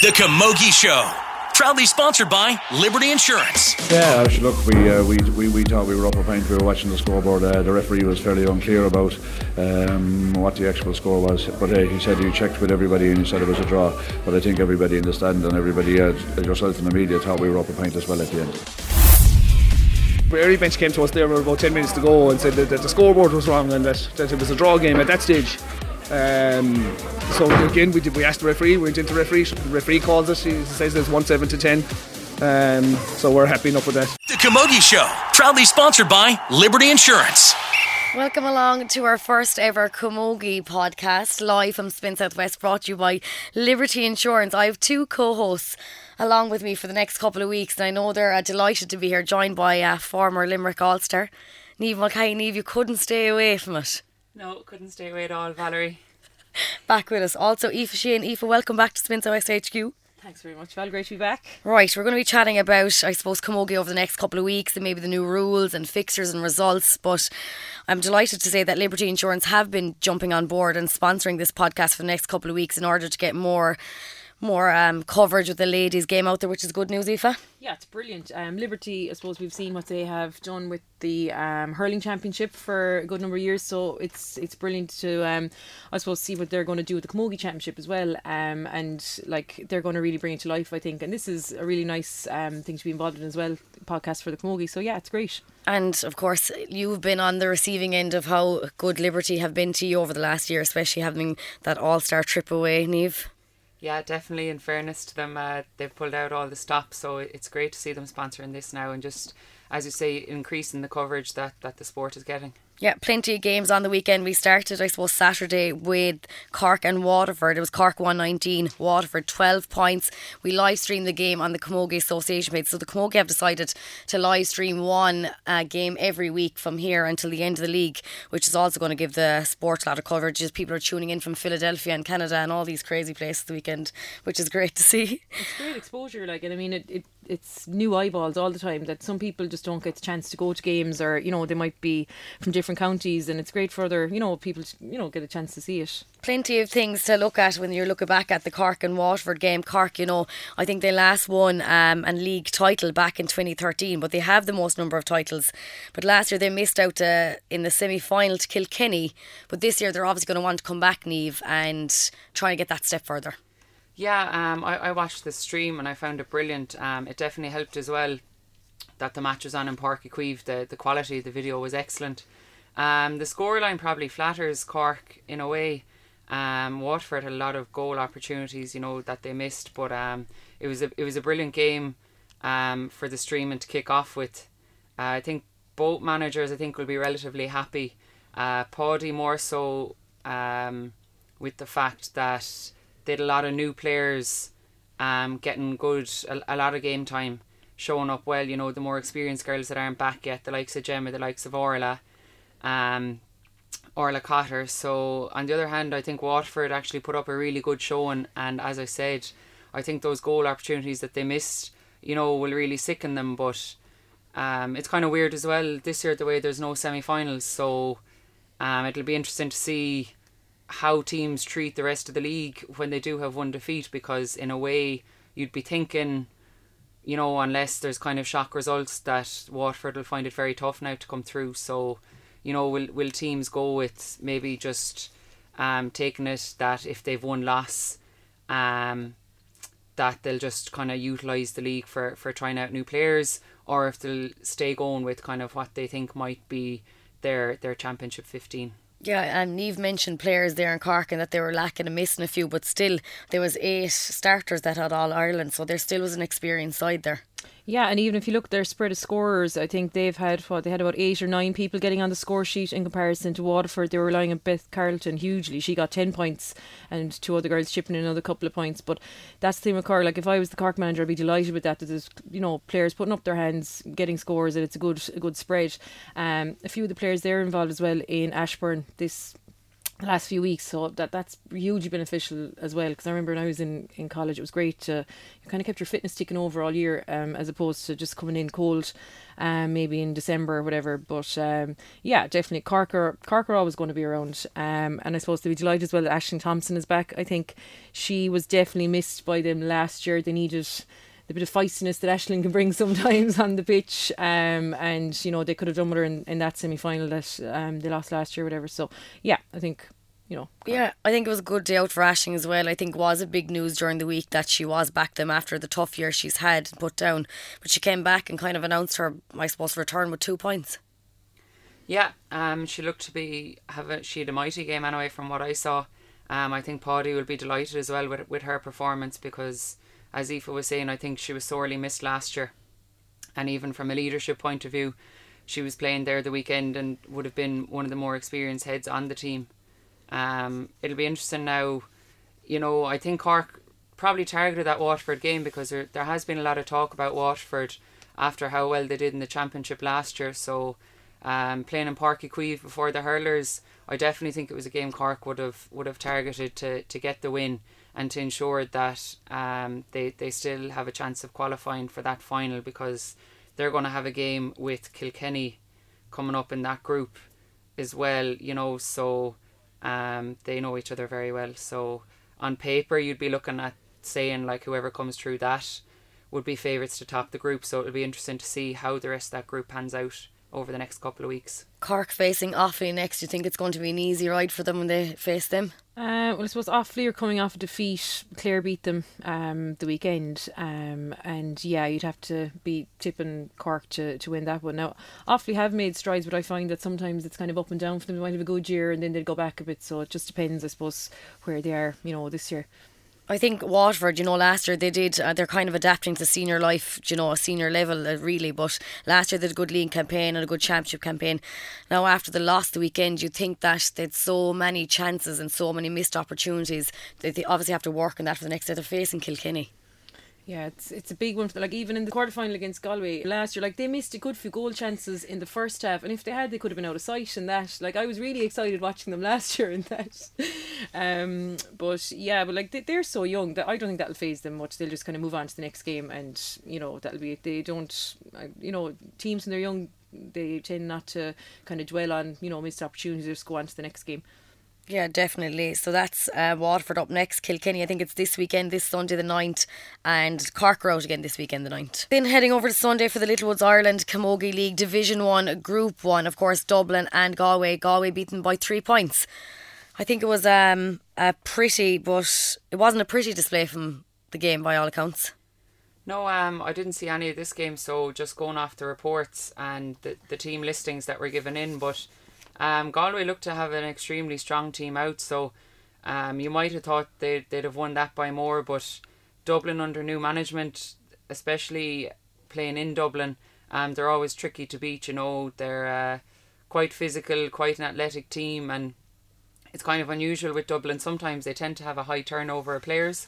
The Camogie Show. Proudly sponsored by Liberty Insurance. Yeah, actually, look, we, uh, we, we, we thought we were up a point. We were watching the scoreboard. Uh, the referee was fairly unclear about um, what the actual score was, but uh, he said he checked with everybody and he said it was a draw. But I think everybody in the stand and everybody, uh, yourself in the media, thought we were up a point as well at the end. Early bench came to us there with about 10 minutes to go and said that, that the scoreboard was wrong and that, that it was a draw game at that stage. Um, so again, we did, we asked the referee, we went into referee, the referee calls us, he says there's 1 7 to 10. Um, so we're happy enough with that. The Camogie Show. Proudly sponsored by Liberty Insurance. Welcome along to our first ever Camogie podcast, live from Spin Southwest, brought to you by Liberty Insurance. I have two co hosts along with me for the next couple of weeks, and I know they're uh, delighted to be here, joined by uh, former Limerick All Star, Niamh Mulcahy. Niamh, you couldn't stay away from it. No, couldn't stay away at all, Valerie. Back with us. Also, Aoife Sheehan. Aoife, welcome back to Spin Southwest HQ. Thanks very much, Val. Great to be back. Right, we're going to be chatting about, I suppose, Camogie over the next couple of weeks and maybe the new rules and fixtures and results. But I'm delighted to say that Liberty Insurance have been jumping on board and sponsoring this podcast for the next couple of weeks in order to get more more um, coverage with the ladies' game out there, which is good news, Aoife. Yeah, it's brilliant. Um, Liberty, I suppose we've seen what they have done with the um, hurling championship for a good number of years, so it's it's brilliant to um, I suppose see what they're going to do with the Camogie championship as well. Um, and like they're going to really bring it to life, I think. And this is a really nice um, thing to be involved in as well. Podcast for the Camogie, so yeah, it's great. And of course, you've been on the receiving end of how good Liberty have been to you over the last year, especially having that All Star trip away, Niamh. Yeah, definitely. In fairness to them, uh, they've pulled out all the stops, so it's great to see them sponsoring this now and just, as you say, increasing the coverage that, that the sport is getting. Yeah, plenty of games on the weekend. We started, I suppose, Saturday with Cork and Waterford. It was Cork 119, Waterford 12 points. We live streamed the game on the Camogie Association page. So the Camogie have decided to live stream one uh, game every week from here until the end of the league, which is also going to give the sport a lot of coverage as people are tuning in from Philadelphia and Canada and all these crazy places the weekend, which is great to see. It's great exposure, like, and I mean, it, it it's new eyeballs all the time that some people just don't get the chance to go to games or you know they might be from different counties and it's great for other you know people to, you know get a chance to see it. Plenty of things to look at when you're looking back at the Cork and Waterford game. Cork you know I think they last won um, and league title back in 2013 but they have the most number of titles. But last year they missed out uh, in the semi-final to Kilkenny but this year they're obviously going to want to come back Niamh, and try and get that step further. Yeah, um, I, I watched the stream and I found it brilliant. Um, it definitely helped as well that the match was on in Páirc Uí The, the quality of the video was excellent. Um, the scoreline probably flatters Cork in a way. Um, Waterford had a lot of goal opportunities, you know, that they missed, but um, it was a it was a brilliant game um, for the stream and to kick off with. Uh, I think both managers, I think, will be relatively happy. Uh, more so um, with the fact that they had a lot of new players um, getting good, a, a lot of game time, showing up well. You know, the more experienced girls that aren't back yet, the likes of Gemma, the likes of Orla, um, Orla Cotter. So, on the other hand, I think Waterford actually put up a really good showing. And as I said, I think those goal opportunities that they missed, you know, will really sicken them. But um, it's kind of weird as well this year, the way there's no semi finals. So, um, it'll be interesting to see how teams treat the rest of the league when they do have one defeat because in a way you'd be thinking you know unless there's kind of shock results that Waterford will find it very tough now to come through so you know will will teams go with maybe just um taking it that if they've one loss um that they'll just kind of utilize the league for for trying out new players or if they'll stay going with kind of what they think might be their their championship 15 yeah, and Niamh mentioned players there in Cork and that they were lacking and missing a few, but still there was eight starters that had all Ireland, so there still was an experienced side there. Yeah, and even if you look at their spread of scorers, I think they've had what they had about eight or nine people getting on the score sheet in comparison to Waterford. They were relying on Beth Carton hugely. She got ten points, and two other girls chipping in another couple of points. But that's the thing with Cork. Like if I was the Cork manager, I'd be delighted with that. That there's you know players putting up their hands, getting scores, and it's a good a good spread. Um, a few of the players there involved as well in Ashbourne this the last few weeks. So that that's hugely beneficial as well. Because I remember when I was in, in college, it was great to you kind of kept your fitness ticking over all year, um, as opposed to just coming in cold, um, maybe in December or whatever. But um, yeah, definitely Cork are, Cork are always going to be around. Um, and I suppose to be delighted as well that Aisling Thompson is back. I think she was definitely missed by them last year. They needed the bit of feistiness that Aisling can bring sometimes on the pitch. Um, and you know they could have done with her in, in that semi final that um, they lost last year, or whatever. So yeah, I think you know. Yeah, I think it was a good day out for Aisling as well. I think was a big news during the week that she was back them after the tough year she's had and put down. But she came back and kind of announced her, I suppose, return with two points. Yeah, um, she looked to be have a, she had a mighty game anyway from what I saw. Um, I think Paudie will be delighted as well with with her performance because as Aoife was saying, I think she was sorely missed last year. And even from a leadership point of view, she was playing there the weekend and would have been one of the more experienced heads on the team. Um, it'll be interesting now. You know, I think Cork probably targeted that Waterford game because there, there has been a lot of talk about Waterford after how well they did in the championship last year. So, um, playing in Páirc Uí Chaoimh before the hurlers, I definitely think it was a game Cork would have would have targeted to, to get the win and to ensure that um, they, they still have a chance of qualifying for that final because they're going to have a game with Kilkenny coming up in that group as well, you know, so um, they know each other very well. So on paper, you'd be looking at saying like whoever comes through that would be favourites to top the group. So it'll be interesting to see how the rest of that group pans out over the next couple of weeks. Cork facing Offaly next. Do you think it's going to be an easy ride for them when they face them? Uh, well, I suppose Offaly are coming off a defeat. Clare beat them um, the weekend, um, and yeah, you'd have to be tipping Cork to, to win that one. Now, Offaly have made strides, but I find that sometimes it's kind of up and down for them. They might have a good year, and then they'll go back a bit. So it just depends, I suppose, where they are, you know, this year. I think Waterford, you know, last year they did, uh, they're kind of adapting to senior life, you know, a senior level, uh, really. But last year they did a good league campaign and a good championship campaign. Now, after the loss the weekend, you think that they'd so many chances and so many missed opportunities that they obviously have to work on that for the next day. They're facing Kilkenny. Yeah, it's it's a big one. For, like even in the quarterfinal against Galway last year, like they missed a good few goal chances in the first half, and if they had, they could have been out of sight. And that, like, I was really excited watching them last year in that. Um, but yeah, but like they, they're so young that I don't think that'll phase them much. They'll just kind of move on to the next game, and you know that'll be it. they don't, you know, teams when they're young, they tend not to kind of dwell on you know missed opportunities. Just go on to the next game. Yeah, definitely. So that's uh, Waterford up next. Kilkenny, I think it's this weekend, this Sunday the 9th, and Cork are out again this weekend the 9th. Then heading over to Sunday for the Littlewoods Ireland Camogie League Division 1, Group 1, of course, Dublin and Galway. Galway beaten by three points. I think it was um, a pretty, but it wasn't a pretty display from the game by all accounts. No, um, I didn't see any of this game, so just going off the reports and the, the team listings that were given in, but um, Galway looked to have an extremely strong team out, so um, you might have thought they'd, they'd have won that by more, but Dublin under new management, especially playing in Dublin, um, they're always tricky to beat. You know, they're uh, quite physical, quite an athletic team, and it's kind of unusual with Dublin. Sometimes they tend to have a high turnover of players,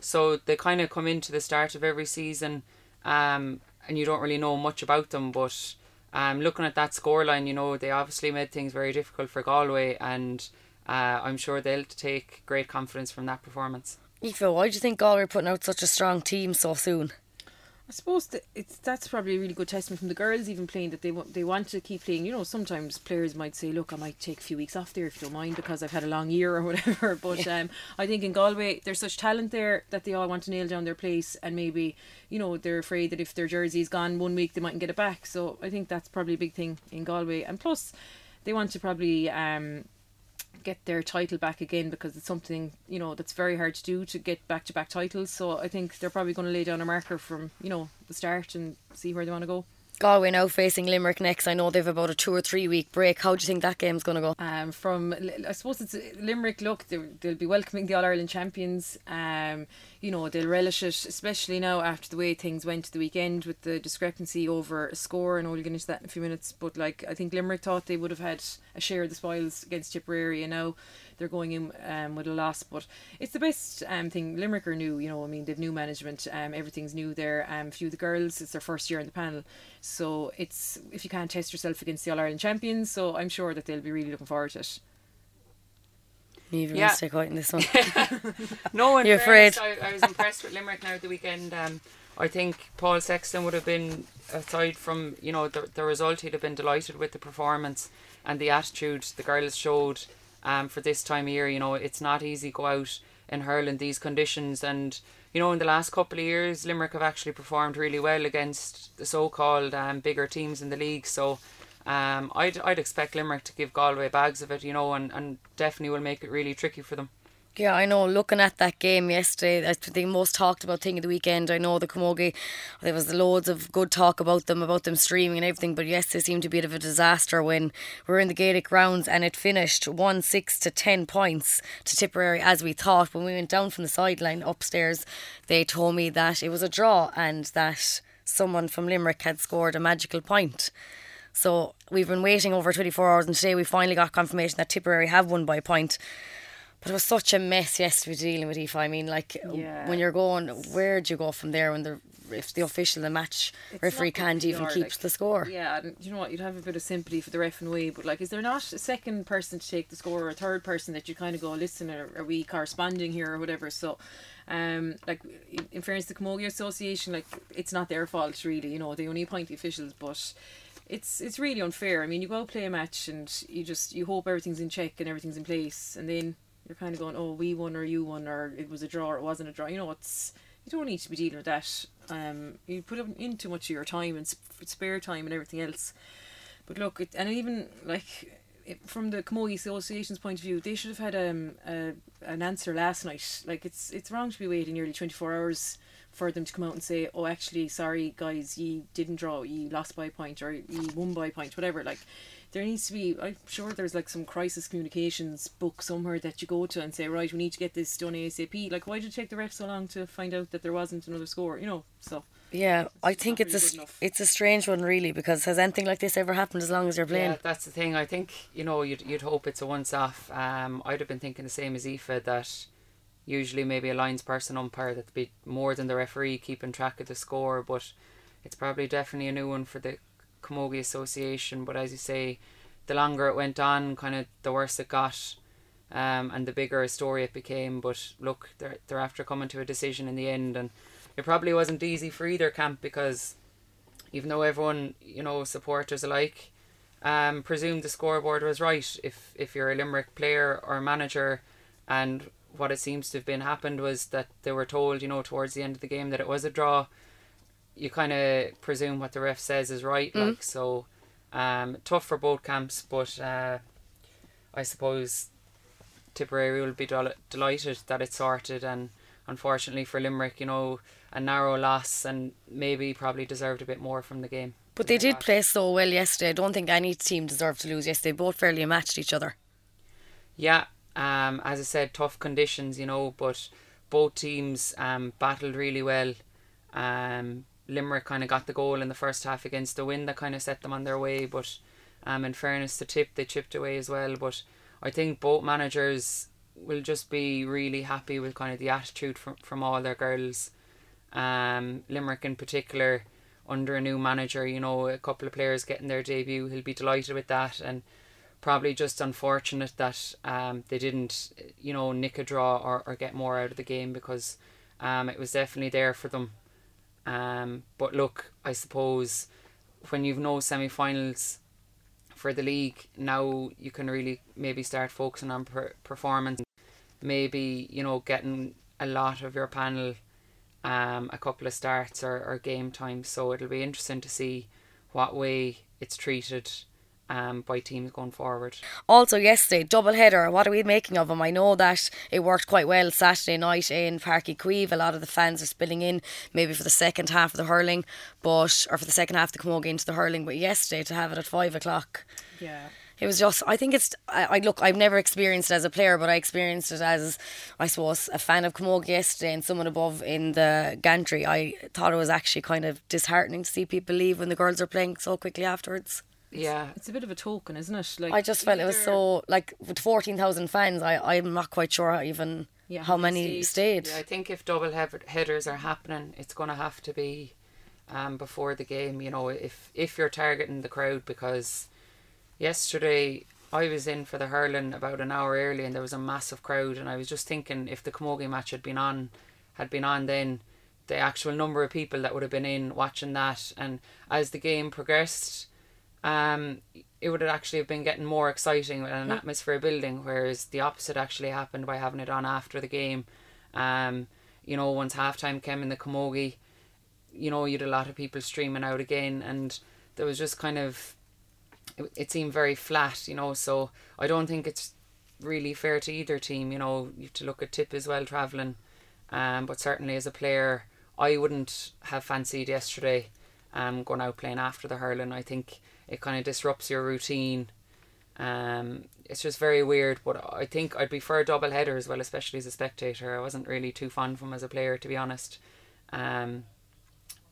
so they kind of come into the start of every season, um, and you don't really know much about them, but um, looking at that scoreline, you know, they obviously made things very difficult for Galway, and uh, I'm sure they'll take great confidence from that performance. Aoife, why do you think Galway are putting out such a strong team so soon? I suppose that it's that's probably a really good testament from the girls even playing that they want they want to keep playing. You know, sometimes players might say, "Look, I might take a few weeks off there if you don't mind because I've had a long year or whatever." But yeah. um, I think in Galway there's such talent there that they all want to nail down their place, and maybe you know they're afraid that if their jersey is gone one week they mightn't get it back. So I think that's probably a big thing in Galway, and plus they want to probably um, get their title back again because it's something you know that's very hard to do to get back to back titles. So I think they're probably going to lay down a marker from you know the start and see where they want to go. Galway now facing Limerick next. I know they've about a two or three week break. How do you think that game's going to go? Um, from I suppose it's Limerick. Look, they'll be welcoming the All Ireland champions. Um, you know they'll relish it, especially now after the way things went to the weekend with the discrepancy over a score. And all. we'll get into that in a few minutes. But like I think Limerick thought they would have had a share of the spoils against Tipperary, and now they're going in um, with a loss. But it's the best um, thing. Limerick are new, you know. I mean, they've new management. Um, everything's new there. Um, a few of the girls, it's their first year in the panel, so it's if you can't test yourself against the All Ireland champions. So I'm sure that they'll be really looking forward to it. Even Yeah. stay quiet in this one. No, in You're fairness, afraid? I, I was impressed with Limerick now at the weekend. Um, I think Paul Sexton would have been, aside from you know the, the result, he'd have been delighted with the performance and the attitude the girls showed um, for this time of year. You know, it's not easy go out and hurl in these conditions, and you know in the last couple of years, Limerick have actually performed really well against the so-called um, bigger teams in the league. So. Um, I'd, I'd expect Limerick to give Galway bags of it, you know, and, and definitely will make it really tricky for them. Yeah, I know. Looking at that game yesterday, I most talked about thing of the weekend. I know the Camogie, there was loads of good talk about them, about them streaming and everything. But yes, they seemed to be a bit of a disaster when we were in the Gaelic grounds and it finished one six to ten points to Tipperary as we thought. When we went down from the sideline upstairs, they told me that it was a draw and that someone from Limerick had scored a magical point. So we've been waiting over 24 hours, and today we finally got confirmation that Tipperary have won by a point. But it was such a mess yesterday dealing with Aoife. I mean, like Yeah. when you're going, where do you go from there when the if the official, the match It's referee can't even keep like, the score? Yeah, and you know what? You'd have a bit of sympathy for the ref and way, but like, is there not a second person to take the score or a third person that you kind of go, listen, are, are we corresponding here or whatever? So, um, like in, fairness, the Camogie Association, like it's not their fault really. You know, they only appoint the officials, but it's it's really unfair. I mean, you go play a match and you just you hope everything's in check and everything's in place, and then you're kind of going, oh, we won or you won or it was a draw or it wasn't a draw. You know, it's you don't need to be dealing with that. Um, you put in too much of your time and sp- spare time and everything else. But look, it, and even like it, from the Camogie Association's point of view, they should have had um a, an answer last night. Like it's it's wrong to be waiting nearly twenty four hours for them to come out and say, oh, actually, sorry guys, you didn't draw, you lost by a point or you won by a point, whatever. Like there needs to be. I'm sure there's like some crisis communications book somewhere that you go to and say, right, we need to get this done asap. Like why did it take the ref so long to find out that there wasn't another score? You know, so. Yeah, I think not it's a really s- it's a strange one really because has anything like this ever happened as long as you're playing? Yeah, that's the thing. I think you know you'd you'd hope it's a once off. Um, I'd have been thinking the same as Aoife that usually maybe a lines person umpire that'd be more than the referee keeping track of the score, but it's probably definitely a new one for the Camogie Association. But as you say, the longer it went on, kind of the worse it got. Um, and the bigger a story it became, but look, they're they're after coming to a decision in the end, and it probably wasn't easy for either camp because even though everyone, you know, supporters alike, um, presumed the scoreboard was right. If if you're a Limerick player or manager, and what it seems to have been happened was that they were told, you know, towards the end of the game that it was a draw. You kind of presume what the ref says is right, like so. Um, tough for both camps, but uh, I suppose Tipperary will be del- delighted that it's sorted, and unfortunately for Limerick, you know, a narrow loss and maybe probably deserved a bit more from the game. But than they did got. play so well yesterday. I don't think any team deserved to lose yesterday. Both fairly matched each other. Yeah, um, as I said, tough conditions, you know, but both teams um, battled really well. Um, Limerick kind of got the goal in the first half against the wind that kind of set them on their way, but um, in fairness to Tip, they chipped away as well. But I think both managers will just be really happy with kind of the attitude from, from all their girls. Um, Limerick in particular, under a new manager, you know, a couple of players getting their debut, he'll be delighted with that and probably just unfortunate that um, they didn't, you know, nick a draw or, or get more out of the game because um, it was definitely there for them. Um, but look, I suppose when you've no semi-finals for the league, now you can really maybe start focusing on per- performance. Maybe you know getting a lot of your panel, um, a couple of starts or, or game time. So it'll be interesting to see what way it's treated um, by teams going forward. Also, yesterday, double header. What are we making of them? I know that it worked quite well Saturday night in Páirc Uí Chaoimh. A lot of the fans are spilling in, maybe for the second half of the hurling, but or for the second half of the Camogie into the hurling. But yesterday, to have it at five o'clock, Yeah. it was just. I think it's. I, I look. I've never experienced it as a player, but I experienced it as, I suppose, a fan of Camogie yesterday and someone above in the gantry. I thought it was actually kind of disheartening to see people leave when the girls are playing so quickly afterwards. Yeah, It's a bit of a token, isn't it? Like I just felt it was so like with fourteen thousand fans. I I'm not quite sure even Yeah, how how many many stayed. Yeah, I think if double headers are happening, it's going to have to be um, before the game. You know, if if you're targeting the crowd, because yesterday I was in for the hurling about an hour early, and there was a massive crowd, and I was just thinking if the Camogie match had been on, had been on then, the actual number of people that would have been in watching that, and as the game progressed, um, it would have actually have been getting more exciting with an atmosphere building, whereas the opposite actually happened by having it on after the game. Um, you know, once halftime came in the Camogie, you know, you had a lot of people streaming out again, and there was just kind of, it, it seemed very flat, you know. So I don't think it's really fair to either team. You know, you have to look at Tip as well traveling, um, but certainly as a player, I wouldn't have fancied yesterday, um, going out playing after the hurling. I think it kind of disrupts your routine. Um, it's just very weird, but I think I'd prefer a double header as well, especially as a spectator. I wasn't really too fond of him as a player, to be honest. Um,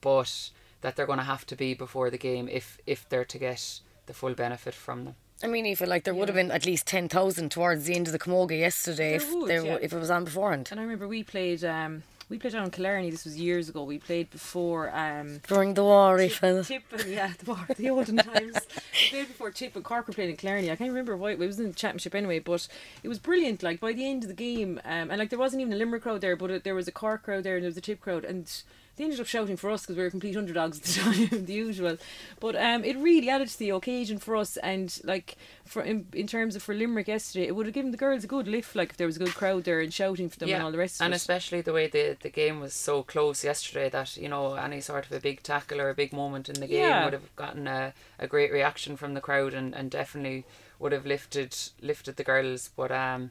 but that they're going to have to be before the game if if they're to get the full benefit from them. I mean, I feel like there would have been at least 10,000 towards the end of the Camogie yesterday There if, would, there, yeah. if it was on beforehand. And I remember we played. Um, we played down in Killarney. This was years ago. We played before. Um, During the war, felt. Tip and yeah, the, war, the olden times. We played before Tip and Cork were playing in Killarney. I can't remember why it was in the championship anyway, but it was brilliant. Like by the end of the game, um, and like there wasn't even a Limerick crowd there, but it, there was a Cork crowd there and there was a Tip crowd, and they ended up shouting for us because we were complete underdogs at the time, the usual. But um, it really added to the occasion for us, and like for in, in terms of for Limerick yesterday, it would have given the girls a good lift. Like if there was a good crowd there and shouting for them and all the rest. and it. especially the way the the game was so close yesterday that you know any sort of a big tackle or a big moment in the game Yeah. would have gotten a, a great reaction from the crowd and, and definitely would have lifted lifted the girls. But um,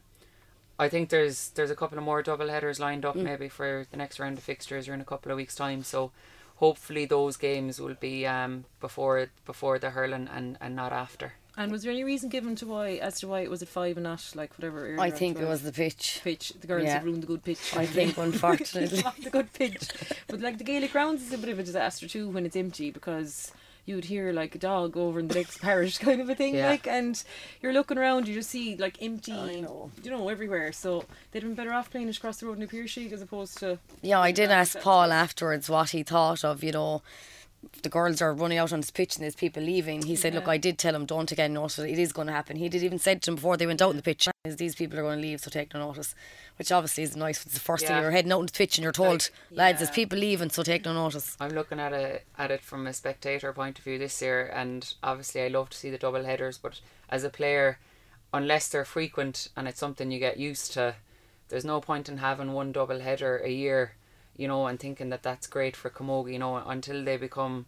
I think there's there's a couple of more double headers lined Mm. up maybe for the next round of fixtures or in a couple of weeks time. So hopefully those games will be um before before the hurling and, and not after. And was there any reason given to why as to why it was at five and not like whatever? earlier I think it was the pitch. pitch. The girls Yeah. have ruined the good pitch. I think, unfortunately. the good pitch. But like the Gaelic grounds is a bit of a disaster too when it's empty because you would hear like a dog over in the next parish kind of a thing. Yeah. Like and you're looking around, you just see like empty, I know. you know, everywhere. So they'd been better off playing it across the road in a pier sheet as opposed to. Yeah, I did ask Paul afterwards what he thought of, you know, the girls are running out on this pitch and there's people leaving. He said, Look, I did tell him, don't take any notice. It It is going to happen. He did even said to them before they went out on the pitch, is these people are going to leave, so take no notice. Which obviously is nice. It's the first thing Yeah. you're heading out on the pitch and you're told, Like, lads, there's people leaving, so take no notice. I'm looking at it at it from a spectator point of view this year, and obviously I love to see the double headers. But as a player, unless they're frequent and it's something you get used to, there's no point in having one double header a year, you know, and thinking that that's great for Camogie, you know, until they become,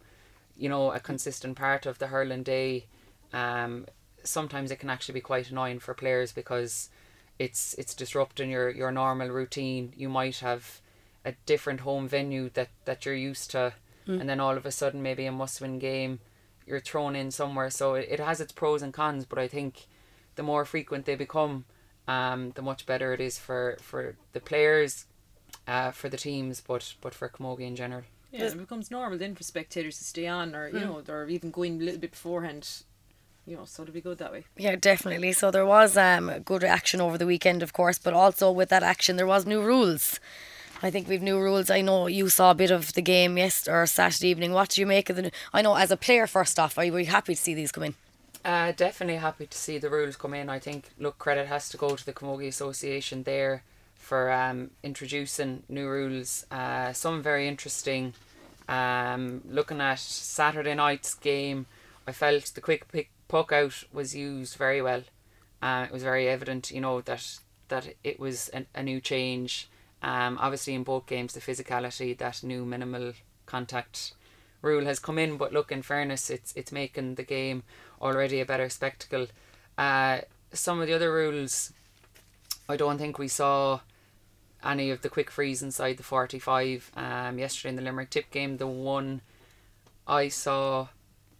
you know, a consistent part of the hurling day. Um, sometimes it can actually be quite annoying for players because it's it's disrupting your your normal routine. You might have a different home venue that that you're used to, and then all of a sudden maybe a must win game, you're thrown in somewhere. So it, it has its pros and cons, but I think the more frequent they become, um, the much better it is for for the players, uh, for the teams, but but for Camogie in general. Yeah, it becomes normal then for spectators to stay on, or you know, or even going a little bit beforehand. You know, so it'll be good that way. Yeah, definitely. So there was um, good action over the weekend, of course, but also with that action, there was new rules. I think we've new rules. I know you saw a bit of the game yesterday or Saturday evening. What do you make of the? New, I know as a player, first off, are you, were you happy to see these come in? Uh, definitely happy to see the rules come in. I think look credit has to go to the Camogie Association there for um, introducing new rules. Uh, some very interesting. Um, looking at Saturday night's game, I felt the quick pick puck out was used very well. Uh, it was very evident, you know, that that it was an, a new change. Um, obviously in both games, the physicality, that new minimal contact rule has come in. But look, in fairness, it's it's making the game already a better spectacle. Uh, some of the other rules, I don't think we saw any of the quick frees inside the 45 um, yesterday in the Limerick tip game. The one I saw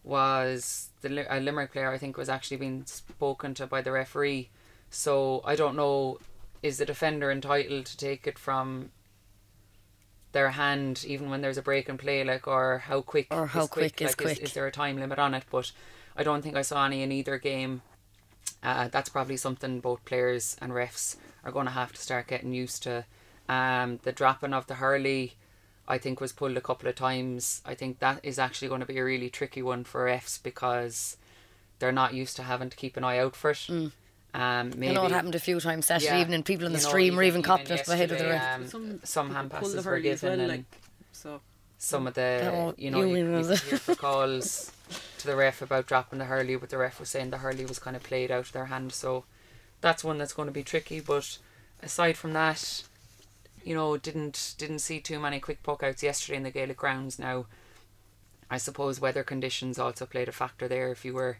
was the a Limerick player I think was actually being spoken to by the referee. So I don't know, is the defender entitled to take it from their hand even when there's a break in play, like, or how quick Or how quick is like, quick. Is, there a time limit on it? But I don't think I saw any in either game. Uh, that's probably something both players and refs are going to have to start getting used to. Um, the dropping of the hurley, I think, was pulled a couple of times. I think that is actually going to be a really tricky one for refs because they're not used to having to keep an eye out for it. Um, I maybe know it happened a few times Saturday yeah, evening. People in the you know, stream were even copped it ahead of the yesterday, rest. Um, some hand passes the were given well, and like, so some of the Oh, you know you you, you was used it? to hear for calls to the ref about dropping the hurley, but the ref was saying the hurley was kind of played out of their hand. So that's one that's going to be tricky. But aside from that, you know, didn't didn't see too many quick puck outs yesterday in the Gaelic grounds. Now, I suppose weather conditions also played a factor there. If you were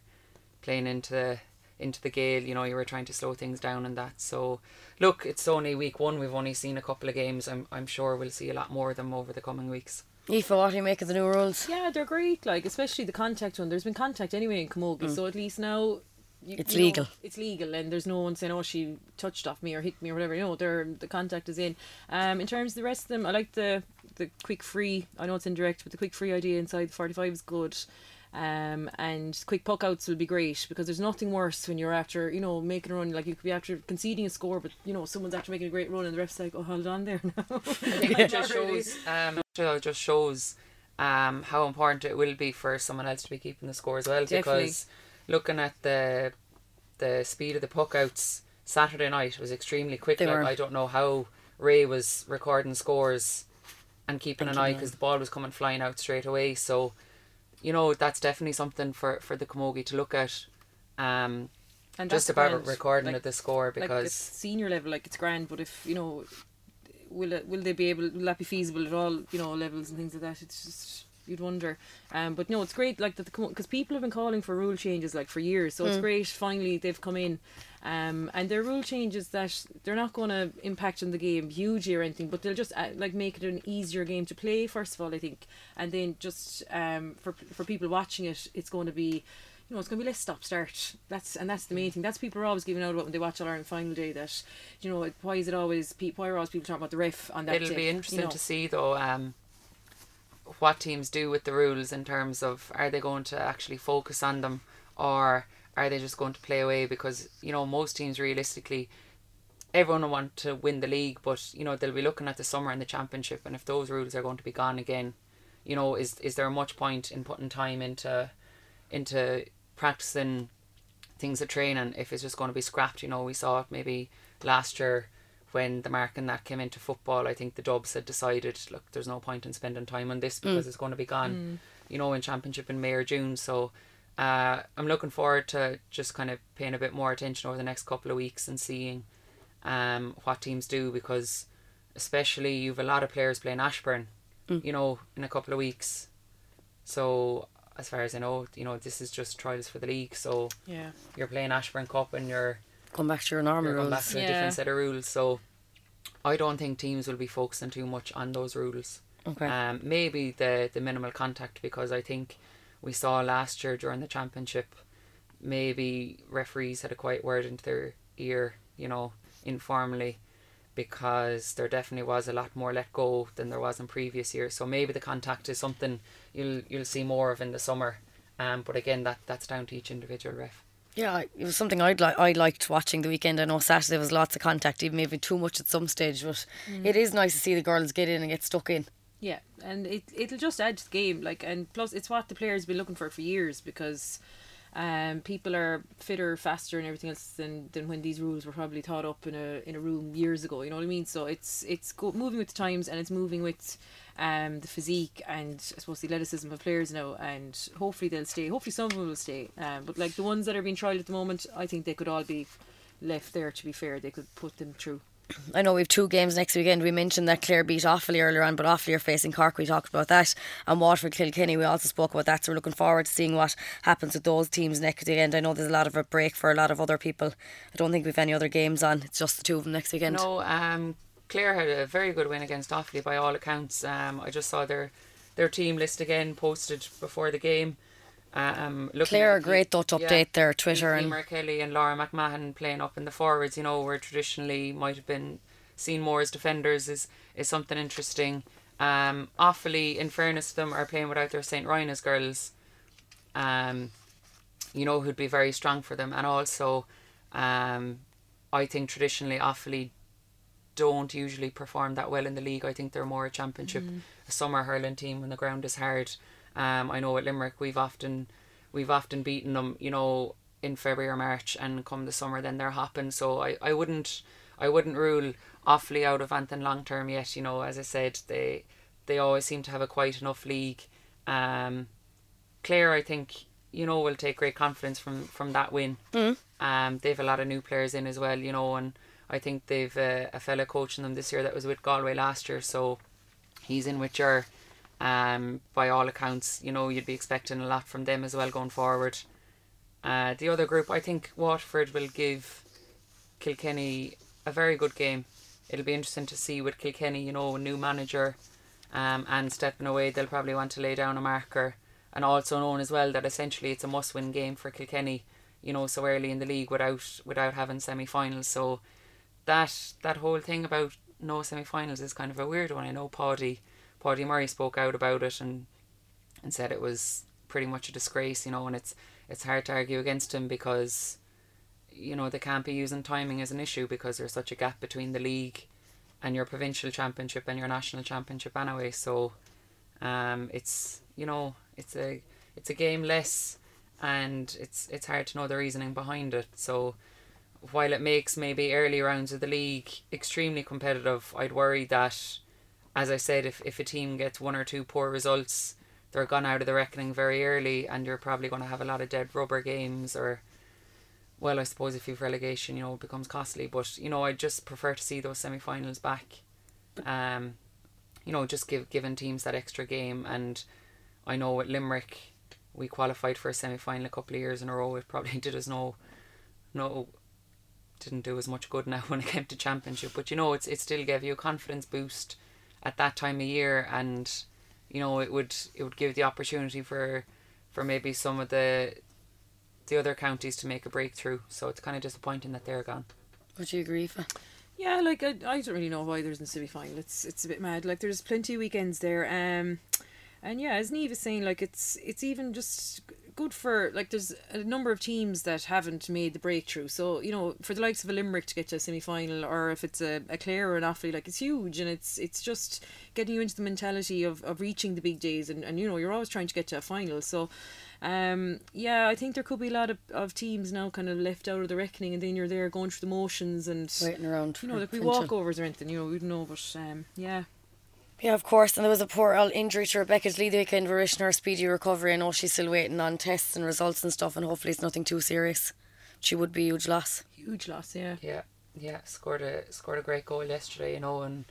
playing into the into the gale, you know, you were trying to slow things down and that. So, look, it's only week one. We've only seen a couple of games. I'm I'm sure we'll see a lot more of them over the coming weeks. Aoife, what do you make of the new rules? yeah, they're great. Like especially the contact one. There's been contact anyway in Camogie, so at least now. You, It's you know, legal. it's legal, and there's no one saying, "Oh, she touched off me or hit me or whatever." You know, they're the contact is in. Um, in terms of the rest of them, I like the the quick free. I know it's indirect, but the quick free idea inside the 45 is good. Um, and quick puck outs will be great because there's nothing worse when you're after, you know, making a run. Like you could be after conceding a score, but you know, someone's after making a great run, and the ref's like, "Oh, hold on there now." It just shows um it just shows um how important it will be for someone else to be keeping the score as well Definitely. because looking at the the speed of the puck outs Saturday night was extremely quick. They like were. I don't know how Ray was recording scores and keeping an eye because the ball was coming flying out straight away. So, you know, that's definitely something for for the Camogie to look at. Um, And just about grand. recording Like- of the score because it's senior level, like it's grand. But if you know, will it, will they be able? Will that be feasible at all? You know, levels and things like that. It's just you'd wonder. Um, but no, it's great. Like that, because people have been calling for rule changes like for years. So it's great. Finally, they've come in. Um, and they're rule changes that they're not going to impact on the game hugely or anything, but they'll just uh, like make it an easier game to play. First of all, I think, and then just um, for for people watching it, it's going to be you know, it's going to be less stop start. That's and that's the main thing. That's people are always giving out about when they watch All Ireland final day. That you know, why is it always pe- why are always people talking about the ref on that It'll day? be you interesting know? to see though um, what teams do with the rules in terms of are they going to actually focus on them? Or are they just going to play away? Because you know most teams realistically everyone will want to win the league but you know they'll be looking at the summer and the championship and if those rules are going to be gone again you know is is there much point in putting time into into practicing things at training if it's just going to be scrapped? You know we saw it maybe last year when the marking that came into football I think the Dubs had decided look there's no point in spending time on this because it's going to be gone. You know in championship in May or June. So uh, I'm looking forward to just kind of paying a bit more attention over the next couple of weeks and seeing um, what teams do because especially you've a lot of players playing Ashbourne you know in a couple of weeks. So as far as I know you know this is just trials for the league. So Yeah, you're playing Ashbourne Cup and you're Come back to your normal you're going back rules. to a different set of rules. So I don't think teams will be focusing too much on those rules. Okay. Um, maybe the the minimal contact because I think we saw last year during the championship, maybe referees had a quiet word into their ear, you know, informally, because there definitely was a lot more let go than there was in previous years. So maybe the contact is something you'll you'll see more of in the summer. Um, but again, that that's down to each individual ref. Yeah, it was something I'd like. I liked watching the weekend. I know Saturday was lots of contact, even maybe too much at some stage. But mm. it is nice to see the girls get in and get stuck in. yeah, and it it'll just add to the game. Like, and plus, it's what the players been looking for for years because. Um, people are fitter, faster, and everything else than, than when these rules were probably thought up in a in a room years ago. You know what I mean? So it's it's go, moving with the times, and it's moving with um the physique and I suppose the athleticism of players now. And hopefully they'll stay. Hopefully some of them will stay. Um, but like the ones that are being trialed at the moment, I think they could all be left there. To be fair, they could put them through. I know we've two games next weekend. We mentioned that Clare beat Offaly earlier on, but Offaly are facing Cork. We talked about that, and Waterford Kilkenny. We also spoke about that. So we're looking forward to seeing what happens with those teams next weekend. I know there's a lot of a break for a lot of other people. I don't think we've any other games on. It's just the two of them next weekend. No, um, Clare had a very good win against Offaly by all accounts. Um, I just saw their their team list again posted before the game. Um, looking Clare at are great though to update their Twitter and Kelly and Laura McMahon playing up in the forwards. You know, where traditionally might have been seen more as defenders is is something interesting. Um, Offaly, in fairness to them, are playing without their St. Rynagh's girls. Um, you know, who'd be very strong for them, and also, um, I think traditionally Offaly don't usually perform that well in the league. I think they're more a championship, a summer hurling team when the ground is hard. Um, I know at Limerick we've often we've often beaten them, you know, in February or March, and come the summer, then they're hopping. So I, I wouldn't I wouldn't rule Offaly out of Anthem long term yet. You know, as I said, they they always seem to have a quite enough league. Um, Clare, I think you know will take great confidence from from that win. Mm. Um, they've a lot of new players in as well, you know, and I think they've uh, a fellow coaching them this year that was with Galway last year, so he's in with your. Um, by all accounts, you know, you'd be expecting a lot from them as well going forward. Uh, the other group, I think Waterford will give Kilkenny a very good game. It'll be interesting to see with Kilkenny, you know, a new manager, um, and stepping away, they'll probably want to lay down a marker, and also known as well that essentially it's a must-win game for Kilkenny, you know, so early in the league without without having semi-finals. So that that whole thing about no semi-finals is kind of a weird one. I know Paudie Paudie Murray spoke out about it and and said it was pretty much a disgrace, you know, and it's it's hard to argue against him because you know they can't be using timing as an issue because there's such a gap between the league and your provincial championship and your national championship anyway. So um it's you know it's a it's a game less and it's it's hard to know the reasoning behind it. So while it makes maybe early rounds of the league extremely competitive I'd worry that as I said if, if a team gets one or two poor results they're gone out of the reckoning very early and you're probably going to have a lot of dead rubber games or well, I suppose if you've relegation, you know, it becomes costly. But you know, I just prefer to see those semi-finals back. Um, you know, just give giving teams that extra game. And I know at Limerick, we qualified for a semi-final a couple of years in a row. It probably did us no, no, didn't do as much good now when it came to championship. But you know, it's it still gave you a confidence boost at that time of year, and you know, it would it would give the opportunity for for maybe some of the the other counties to make a breakthrough. So it's kind of disappointing that they're gone. Would you agree, Fa? Yeah, like I, I don't really know why there's no semi final. It's it's a bit mad. Like there's plenty of weekends there. Um, and yeah, as Niamh is saying, like it's it's even just good for like there's a number of teams that haven't made the breakthrough. So you know, for the likes of a Limerick to get to a semi final, or if it's a, a Clare or an Offaly, like it's huge, and it's it's just getting you into the mentality of, of reaching the big days, and, and you know you're always trying to get to a final. So um, yeah, I think there could be a lot of, of teams now kind of left out of the reckoning, and then you're there going through the motions and waiting around. You know, like we walkovers or anything. You know, we'd know, but um, yeah. Yeah, of course. And there was a poor old injury to Rebecca Lee the weekend. We're wishing her a speedy recovery. I know she's still waiting on tests and results and stuff, and hopefully it's nothing too serious. She would be a huge loss. Huge loss, yeah. Yeah, yeah. Scored a scored a great goal yesterday, you know, and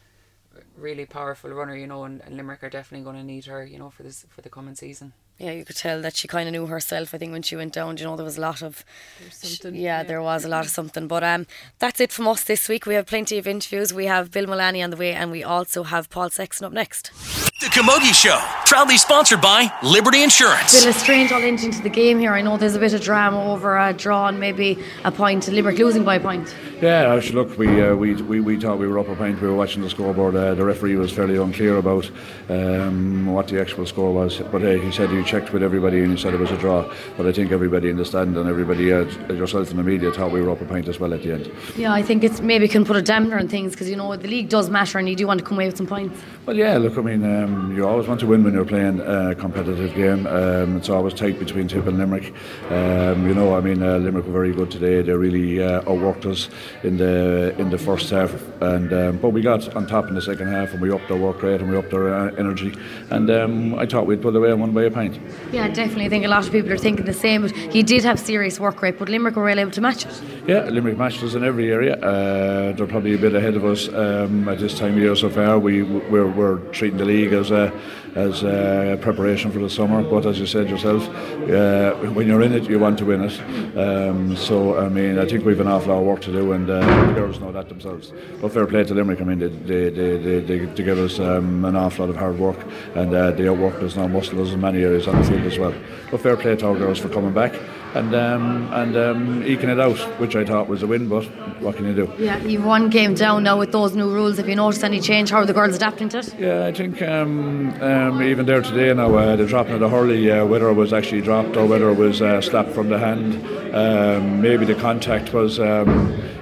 really powerful runner, you know, and, and Limerick are definitely going to need her, you know, for this for the coming season. Yeah, you could tell that she kind of knew herself. I think when she went down, you know, there was a lot of, something, yeah, yeah. there was a lot of something. But um, that's it from us this week. We have plenty of interviews. We have Bill Mullaney on the way, and we also have Paul Sexton up next. The Camogie Show, proudly sponsored by Liberty Insurance. Bill, a strange all ending to the game here. I know there's a bit of drama over a draw and maybe a point, Limerick losing by a point. Yeah, actually, look, we, uh, we, we, we thought we were up a point. We were watching the scoreboard. Uh, the referee was fairly unclear about um, what the actual score was. But uh, he said he checked with everybody and he said it was a draw. But I think everybody in the stand and everybody, uh, yourself in the media, thought we were up a point as well at the end. Yeah, I think it's maybe can put a dampener on things because, you know, the league does matter and you do want to come away with some points. Well, yeah, look, I mean, um, you always want to win when you're playing a competitive game. Um, it's always tight between Tip and Limerick. Um, you know, I mean, uh, Limerick were very good today. They really uh, outworked us in the in the first half, and um, but we got on top in the second half, and we upped our work rate and we upped our uh, energy, and um, I thought we'd put away one by a pint. Yeah, definitely. I think a lot of people are thinking the same. But he did have serious work rate, but Limerick were well able to match it. Yeah, Limerick matched us in every area. Uh, they're probably a bit ahead of us um, at this time of year so far. We we're, we're treating the league as a as a preparation for the summer. But as you said yourself, uh, when you're in it, you want to win it. Um, so I mean, I think we've an awful lot of work to do, and uh, the girls know that themselves. But fair play to Limerick. I mean, they they they, they, they, they give us um, an awful lot of hard work, and uh, they outworked us now, muscled us in many areas on the field as well. But fair play to our girls for coming back and um, and um, eking it out, which I thought was a win. But what can you do? Yeah, you've one game down now with those new rules. Have you noticed any change? How are the girls adapting to it? Yeah, I think um, um, even there today now, uh, the dropping of the hurley, uh, whether it was actually dropped or whether it was uh, slapped from the hand, um, maybe the contact was.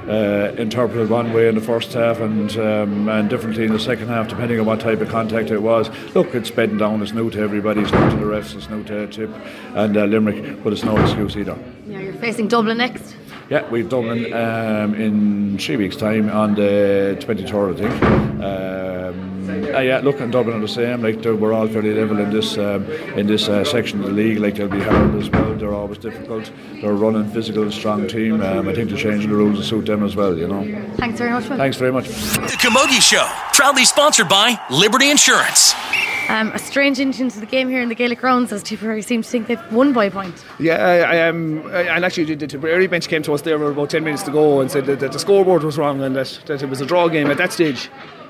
Uh, interpreted one way in the first half and um, and differently in the second half, depending on what type of contact it was. Look, it's bedding down. It's new to everybody. It's new to the refs. It's new to Tip and uh, Limerick, but it's no excuse either. Yeah, you're facing Dublin next. Yeah, we've Dublin um, in three weeks' time on the 23rd, I think. Um, uh, yeah, look, and Dublin are the same. Like we're all fairly level in this um, in this uh, section of the league. Like they'll be hard as well. They're always difficult. They're a running, physical, strong team. Um, I think they're changing the rules to suit them as well. You know. Thanks very much, Will. Thanks very much. The Camogie Show, proudly sponsored by Liberty Insurance. Um, a strange ending into the game here in the Gaelic grounds as Tipperary seem to think they've won by a point. Yeah, I, I, um, I- and actually the, the Tipperary bench came to us there about 10 minutes to go and said that, that the scoreboard was wrong and that, that it was a draw game at that stage.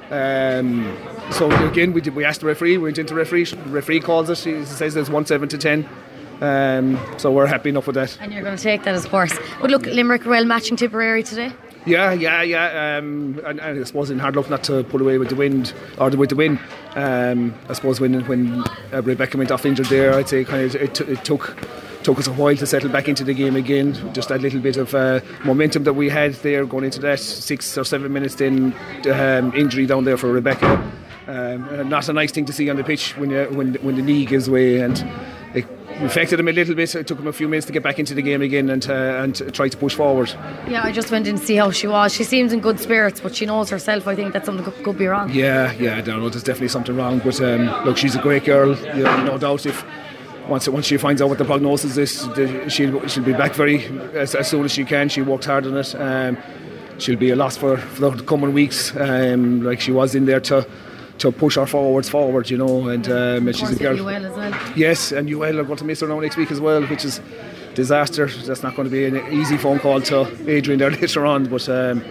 Um, so again, we did, we asked the referee, we went into referee, the referee calls it, he says it's 1 7 to 10. Um, so we're happy enough with that. And you're going to take that as course. But look, Limerick well matching Tipperary today. Yeah, yeah, yeah. Um, and, and I suppose in hard luck not to pull away with the wind or with the win. Um, I suppose when when uh, Rebecca went off injured there, I'd say kind of it, t- it took took us a while to settle back into the game again. Just that little bit of uh, momentum that we had there going into that six or seven minutes then um, injury down there for Rebecca. Um, not a nice thing to see on the pitch when you, when when the knee gives way and. Affected him a little bit. It took him a few minutes to get back into the game again and uh, and try to push forward. Yeah, I just went in to see how she was. She seems in good spirits, but she knows herself. I think that something could, could be wrong. Yeah, yeah, I don't know. There's definitely something wrong, but um, look, she's a great girl. You know, no doubt. If once once she finds out what the prognosis is, she'll she'll be back very as, as soon as she can. She worked hard on it. Um, she'll be a loss for, for the coming weeks. Um, like she was in there to to push her forwards forward, you know. And, um, and she's a girl. well as well. Yes, and UL are going to miss her now next week as well, which is disaster. That's not going to be an easy phone call to Adrian there later on. But um,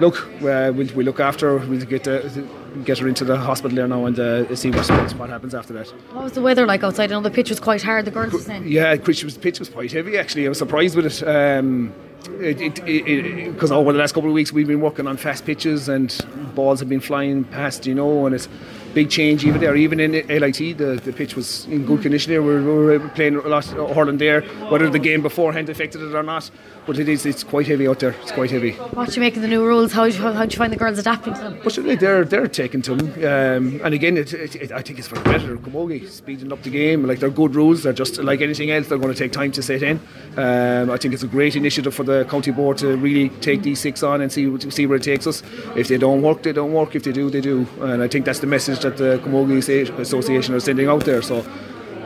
look, uh, we'll, we'll look after her. We'll get uh, get her into the hospital there now and uh, see what, what happens after that. What was the weather like outside? I know the pitch was quite hard. The girls were saying. Yeah, Chris was the pitch was quite heavy actually. I was surprised with it. Um, because over the last couple of weeks we've been working on fast pitches and balls have been flying past, you know, and it's big change even there. Even in LIT, the, the pitch was in good condition there. We were, we were playing a lot hurling there, whether the game beforehand affected it or not. But it is, it's quite heavy out there. It's quite heavy. What do you make of the new rules? How do you, how do you find the girls adapting to them? But certainly they're they're taking to them, um, and again, it, it, it, I think it's for the better. Camogie speeding up the game, like they're good rules. They're just like anything else. They're going to take time to set in. Um, I think it's a great initiative for the county board to really take these six on and see see where it takes us. If they don't work, they don't work. If they do, they do. And I think that's the message that the Camogie Association are sending out there. So.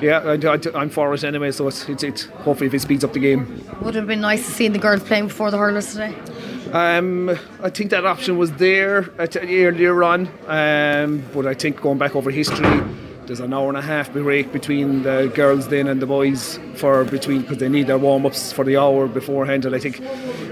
Yeah, I, am for it anyway. So it's, it's, it's hopefully if it speeds up the game, Would it have been nice to see the girls playing before the hurlers today. Um, I think that option was there at, earlier on, um, but I think going back over history, there's an hour and a half break between the girls then and the boys for between because they need their warm ups for the hour beforehand, and I think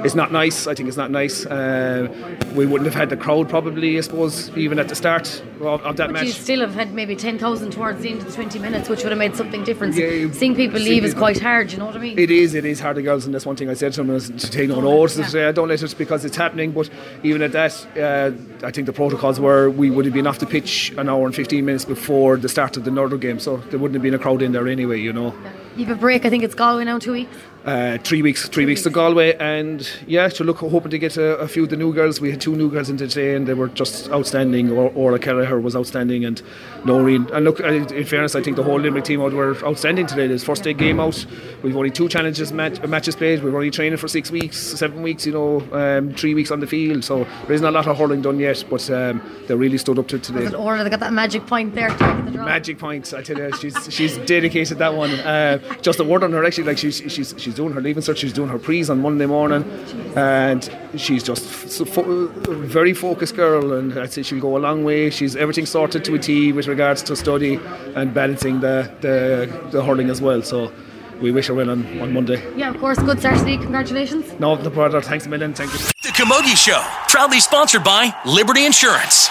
it's not nice. I think it's not nice. Uh, we wouldn't have had the crowd probably, I suppose, even at the start of, of that But match. you still have had maybe 10,000 towards the end of the 20 minutes, which would have made something different. Yeah, Seeing people leave is quite hard, you know what I mean? It is, it is hard to girls, and that's one thing I said to them is to take no notice. yeah. say, Don't let it because it's happening. But even at that, uh, I think the protocols were we would have been off the pitch an hour and 15 minutes before the start of the Northern game, so there wouldn't have been a crowd in there anyway, you know. You have a break, I think it's Galway now, two weeks. Uh, three weeks, three weeks to Galway, and yeah, to look hoping to get a, a few of the new girls. We had two new girls in today, and they were just outstanding. Or Orla Kelleher was outstanding, and Noreen. And look, uh, in fairness, I think the whole Limerick team out were outstanding today. This first day game out, we've only two challenges match, matches played. We've only training for six weeks, seven weeks, you know, um, three weeks on the field. So there isn't a lot of hurling done yet, but um, they really stood up to today. Orla, they got that magic point there the. Magic points, I tell you, she's she's dedicated that one. Uh, just a word on her, actually, like she's she's she's doing her leaving cert, she's doing her pre's on Monday morning, and she's just f- fo- a very focused girl, and I'd say she'll go a long way. She's everything sorted to a T with regards to study and balancing the the, the hurling as well. So we wish her well on, on Monday. Yeah, of course, good start to the. Congratulations. No, no bother. Thanks a million. Thank you. The Camogie Show, proudly sponsored by Liberty Insurance.